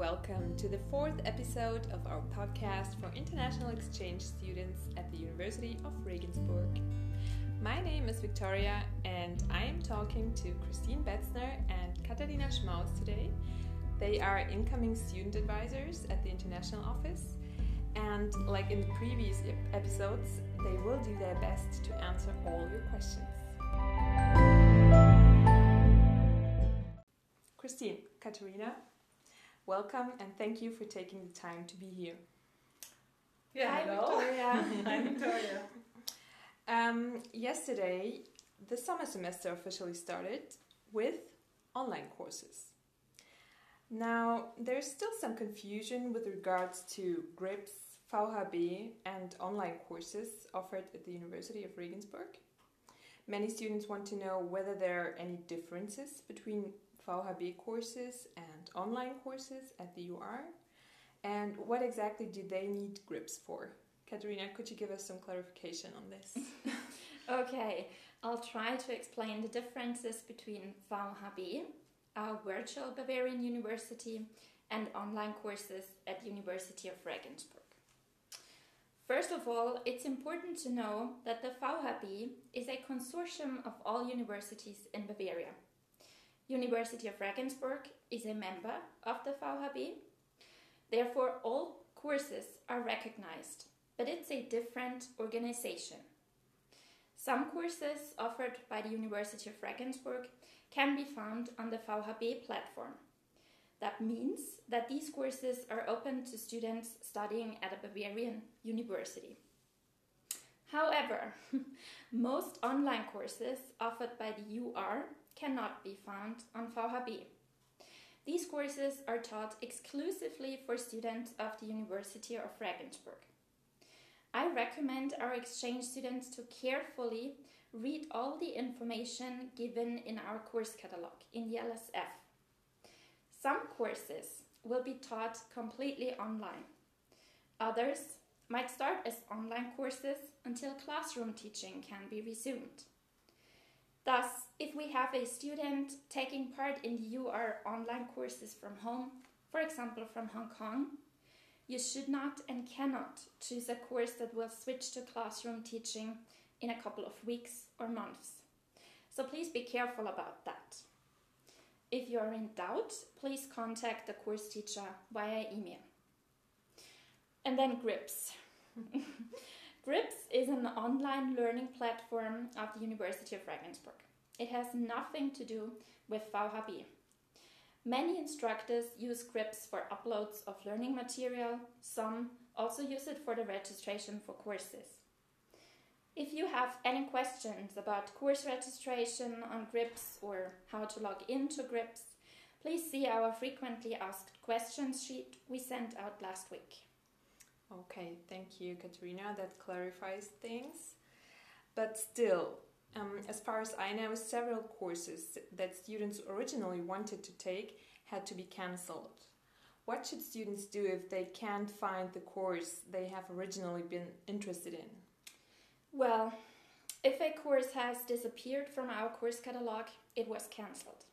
welcome to the fourth episode of our podcast for international exchange students at the University of Regensburg. My name is Victoria, and I am talking to Christine Betzner and Katharina Schmaus today. They are incoming student advisors at the international office, and like in the previous episodes, they will do their best to answer all your questions. Christine, Katharina, welcome and thank you for taking the time to be here. Yeah, Hi, hello. Victoria. Hi, Victoria. Um, yesterday, the summer semester officially started with online courses. Now, there's still some confusion with regards to GRIPS, VHB, and online courses offered at the University of Regensburg. Many students want to know whether there are any differences between VHB courses and online courses at the UR, and what exactly do they need GRIPS for? Katharina, could you give us some clarification on this? Okay, I'll try to explain the differences between VHB, our virtual Bavarian University, and online courses at University of Regensburg. First of all, it's important to know that the VHB is a consortium of all universities in Bavaria. University of Regensburg is a member of the VHB. Therefore, all courses are recognized, but it's a different organization. Some courses offered by the University of Regensburg can be found on the VHB platform. That means that these courses are open to students studying at a Bavarian university. However, most online courses offered by the UR cannot be found on VHB. These courses are taught exclusively for students of the University of Regensburg. I recommend our exchange students to carefully read all the information given in our course catalog in the LSF. Some courses will be taught completely online. Others might start as online courses until classroom teaching can be resumed. Thus, if we have a student taking part in UR online courses from home, for example from Hong Kong, you should not and cannot choose a course that will switch to classroom teaching in a couple of weeks or months. So please be careful about that. If you are in doubt, please contact the course teacher via email. And then GRIPS. GRIPS is an online learning platform of the University of Regensburg. It has nothing to do with VHB. Many instructors use GRIPS for uploads of learning material, some also use it for the registration for courses. If you have any questions about course registration on GRIPS or how to log into GRIPS, please see our frequently asked questions sheet we sent out last week. Okay, thank you, Katharina. That clarifies things. But still, um, as far as I know, several courses that students originally wanted to take had to be cancelled. What should students do if they can't find the course they have originally been interested in? Well, if a course has disappeared from our course catalog, it was cancelled.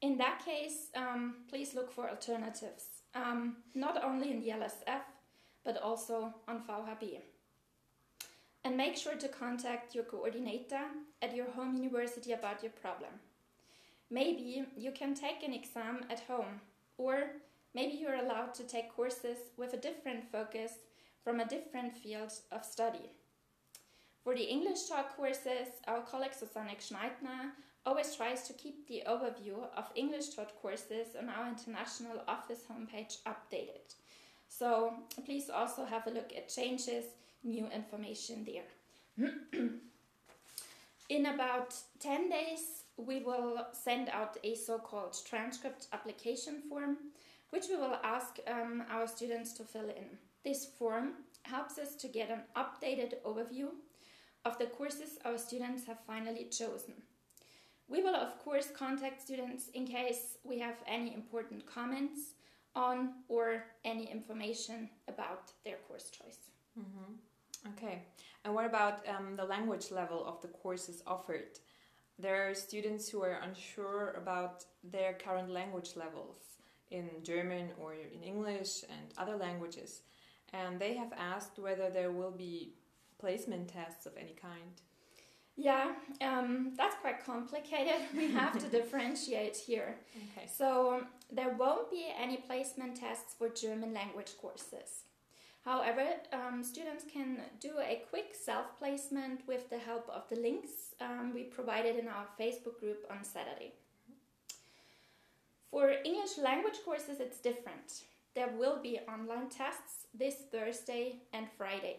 In that case, um, please look for alternatives, um, not only in the LSF, but also on VHB. And make sure to contact your coordinator at your home university about your problem. Maybe you can take an exam at home, or maybe you're allowed to take courses with a different focus from a different field of study. For the English talk courses, our colleague Susanne Schneidner always tries to keep the overview of English taught courses on our international office homepage updated. So please also have a look at changes, new information there. In about 10 days, we will send out a so called transcript application form, which we will ask um, our students to fill in. This form helps us to get an updated overview of the courses our students have finally chosen. We will, of course, contact students in case we have any important comments on or any information about their course choice. Mm-hmm. Okay, and what about um, the language level of the courses offered? There are students who are unsure about their current language levels in German or in English and other languages. And they have asked whether there will be placement tests of any kind. Yeah, um, that's quite complicated. We have to differentiate here. Okay. So, there won't be any placement tests for German language courses. However, um, students can do a quick self placement with the help of the links um, we provided in our Facebook group on Saturday. For English language courses, it's different. There will be online tests this Thursday and Friday.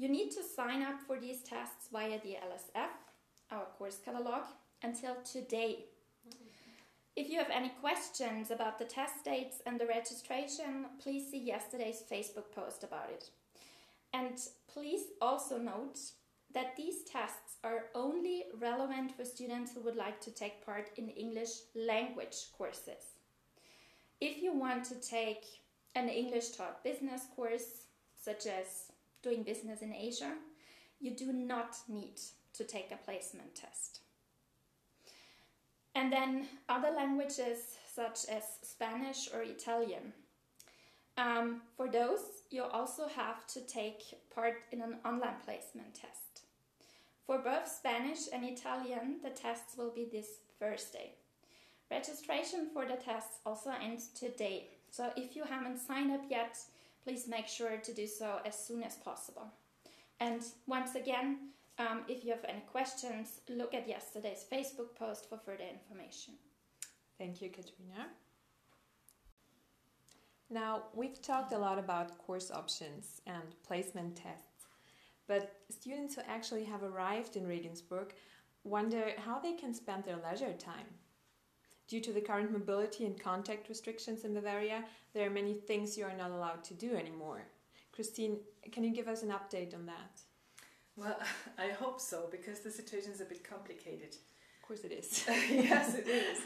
You need to sign up for these tests via the LSF, our course catalog, until today. If you have any questions about the test dates and the registration, please see yesterday's Facebook post about it. And please also note that these tests are only relevant for students who would like to take part in English language courses. If you want to take an English taught business course, such as doing business in Asia, you do not need to take a placement test. And then other languages such as Spanish or Italian. Um, for those, you also have to take part in an online placement test. For both Spanish and Italian, the tests will be this Thursday. Registration for the tests also ends today, so if you haven't signed up yet, please make sure to do so as soon as possible. And once again, um, if you have any questions, look at yesterday's Facebook post for further information. Thank you, Katrina. Now, we've talked a lot about course options and placement tests, but students who actually have arrived in Regensburg wonder how they can spend their leisure time. Due to the current mobility and contact restrictions in Bavaria, there are many things you are not allowed to do anymore. Christine, can you give us an update on that? Well, I hope so because the situation is a bit complicated. Of course, it is. yes, it is.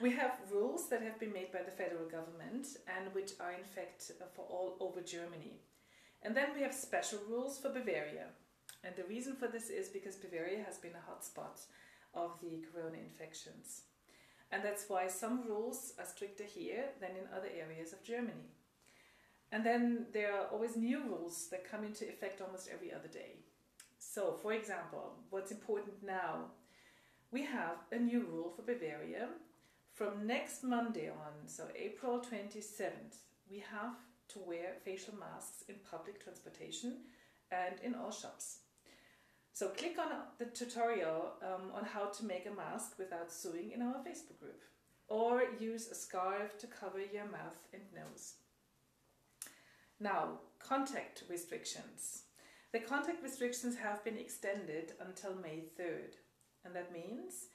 We have rules that have been made by the federal government and which are in fact uh, for all over Germany. And then we have special rules for Bavaria. And the reason for this is because Bavaria has been a hotspot of the corona infections. And that's why some rules are stricter here than in other areas of Germany. And then there are always new rules that come into effect almost every other day. So, for example, what's important now? We have a new rule for Bavaria. From next Monday on, so April 27th, we have to wear facial masks in public transportation and in all shops. So click on the tutorial um, on how to make a mask without sewing in our Facebook group. Or use a scarf to cover your mouth and nose. Now, contact restrictions. The contact restrictions have been extended until May 3rd. And that means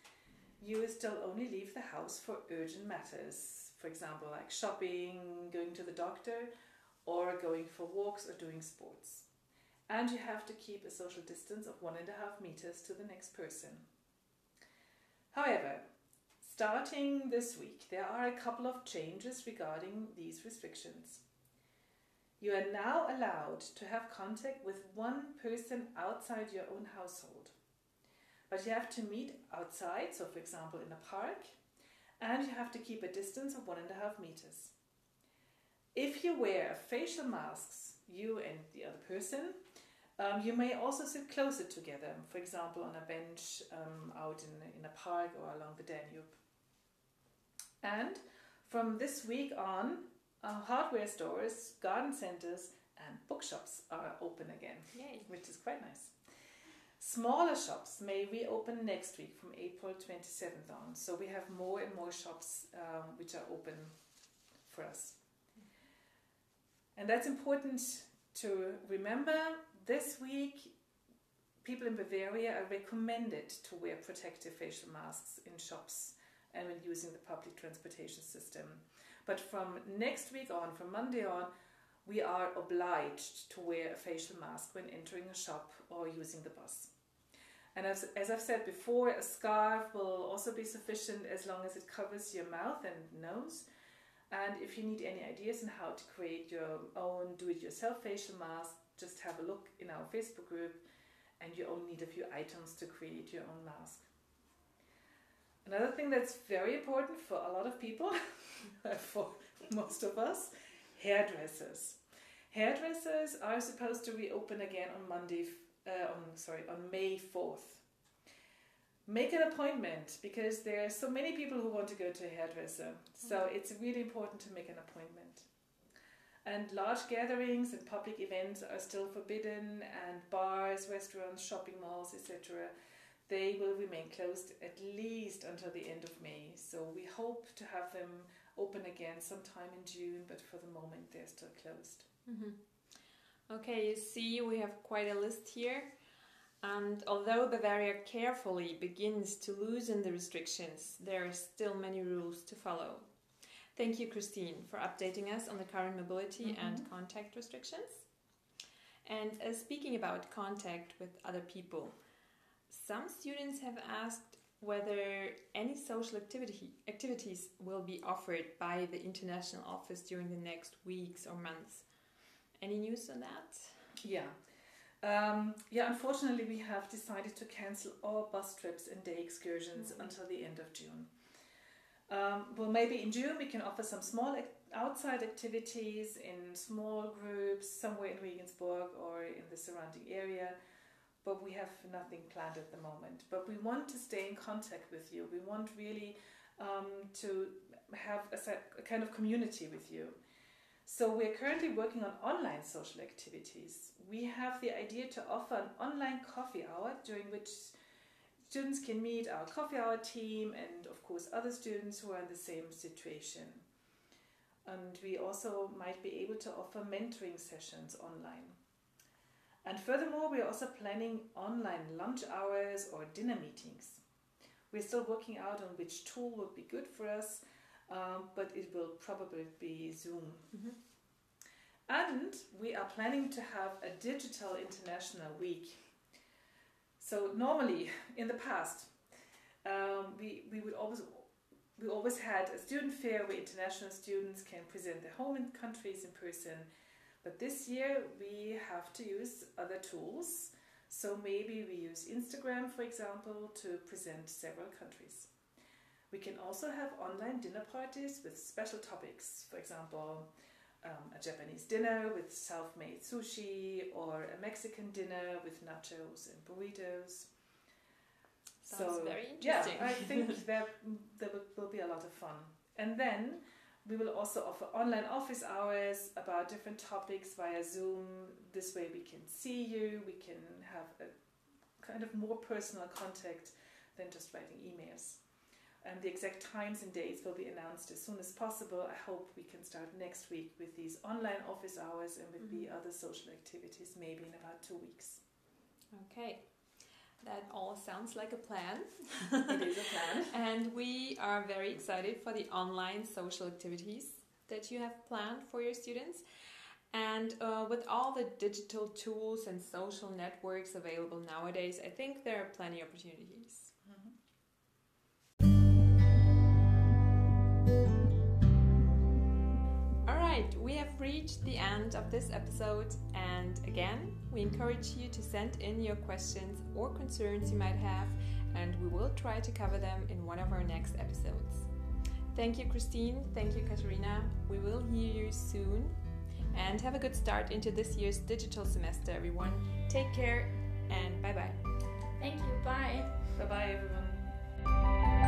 you will still only leave the house for urgent matters. For example, like shopping, going to the doctor, or going for walks or doing sports and you have to keep a social distance of one and a half meters to the next person. However, starting this week, there are a couple of changes regarding these restrictions. You are now allowed to have contact with one person outside your own household. But you have to meet outside, so for example in a park, and you have to keep a distance of one and a half meters. If you wear facial masks, you and the other person, um, you may also sit closer together, for example, on a bench um, out in, in a park or along the Danube. And from this week on, uh, hardware stores, garden centers, and bookshops are open again, Yay. which is quite nice. Smaller shops may reopen next week from April 27th on. So we have more and more shops um, which are open for us. And that's important to remember this week, people in Bavaria are recommended to wear protective facial masks in shops and when using the public transportation system. But from next week on, from Monday on, we are obliged to wear a facial mask when entering a shop or using the bus. And as, as I've said before, a scarf will also be sufficient as long as it covers your mouth and nose. And if you need any ideas on how to create your own do it yourself facial mask, just have a look in our Facebook group and you only need a few items to create your own mask. Another thing that's very important for a lot of people, for most of us, hairdressers. Hairdressers are supposed to reopen again on Monday, uh, on sorry, on May fourth. Make an appointment because there are so many people who want to go to a hairdresser. So it's really important to make an appointment. And large gatherings and public events are still forbidden, and bars, restaurants, shopping malls, etc. They will remain closed at least until the end of May. So we hope to have them open again sometime in June, but for the moment they're still closed. Mm-hmm. Okay, you see, we have quite a list here. And although Bavaria carefully begins to loosen the restrictions, there are still many rules to follow. Thank you, Christine, for updating us on the current mobility Mhm. and contact restrictions. And uh, speaking about contact with other people, some students have asked whether any social activity activities will be offered by the international office during the next weeks or months. Any news on that? Yeah. Um, yeah, unfortunately, we have decided to cancel all bus trips and day excursions Mhm. until the end of June. Um, well, maybe in June we can offer some small ac- outside activities in small groups somewhere in Regensburg or in the surrounding area, but we have nothing planned at the moment. But we want to stay in contact with you. We want really um, to have a, a kind of community with you. So we're currently working on online social activities. We have the idea to offer an online coffee hour during which students can meet our coffee hour team and of course other students who are in the same situation. And we also might be able to offer mentoring sessions online. And furthermore, we are also planning online lunch hours or dinner meetings. We're still working out on which tool would be good for us, um, but it will probably be Zoom. Mm-hmm. And we are planning to have a digital international week. So normally in the past, um, we, we would always we always had a student fair where international students can present their home countries in person. But this year we have to use other tools. So maybe we use Instagram, for example, to present several countries. We can also have online dinner parties with special topics. For example, um, a Japanese dinner with self made sushi or a Mexican dinner with nachos and burritos. Sounds very interesting. Yeah. I think there will, will be a lot of fun. And then we will also offer online office hours about different topics via Zoom. This way we can see you, we can have a kind of more personal contact than just writing emails. And the exact times and dates will be announced as soon as possible. I hope we can start next week with these online office hours and with the Mhm. other social activities maybe in about two weeks. Okay, that all sounds like a plan. it is a plan. And we are very excited for the online social activities that you have planned for your students. And uh, with all the digital tools and social networks available nowadays, I think there are plenty of opportunities. All right, we have reached the end of this episode, and again, we encourage you to send in your questions or concerns you might have, and we will try to cover them in one of our next episodes. Thank you, Christine. Thank you, Katharina. We will hear you soon, and have a good start into this year's digital semester, everyone. Take care, and bye bye. Thank you. Bye. Bye bye, everyone.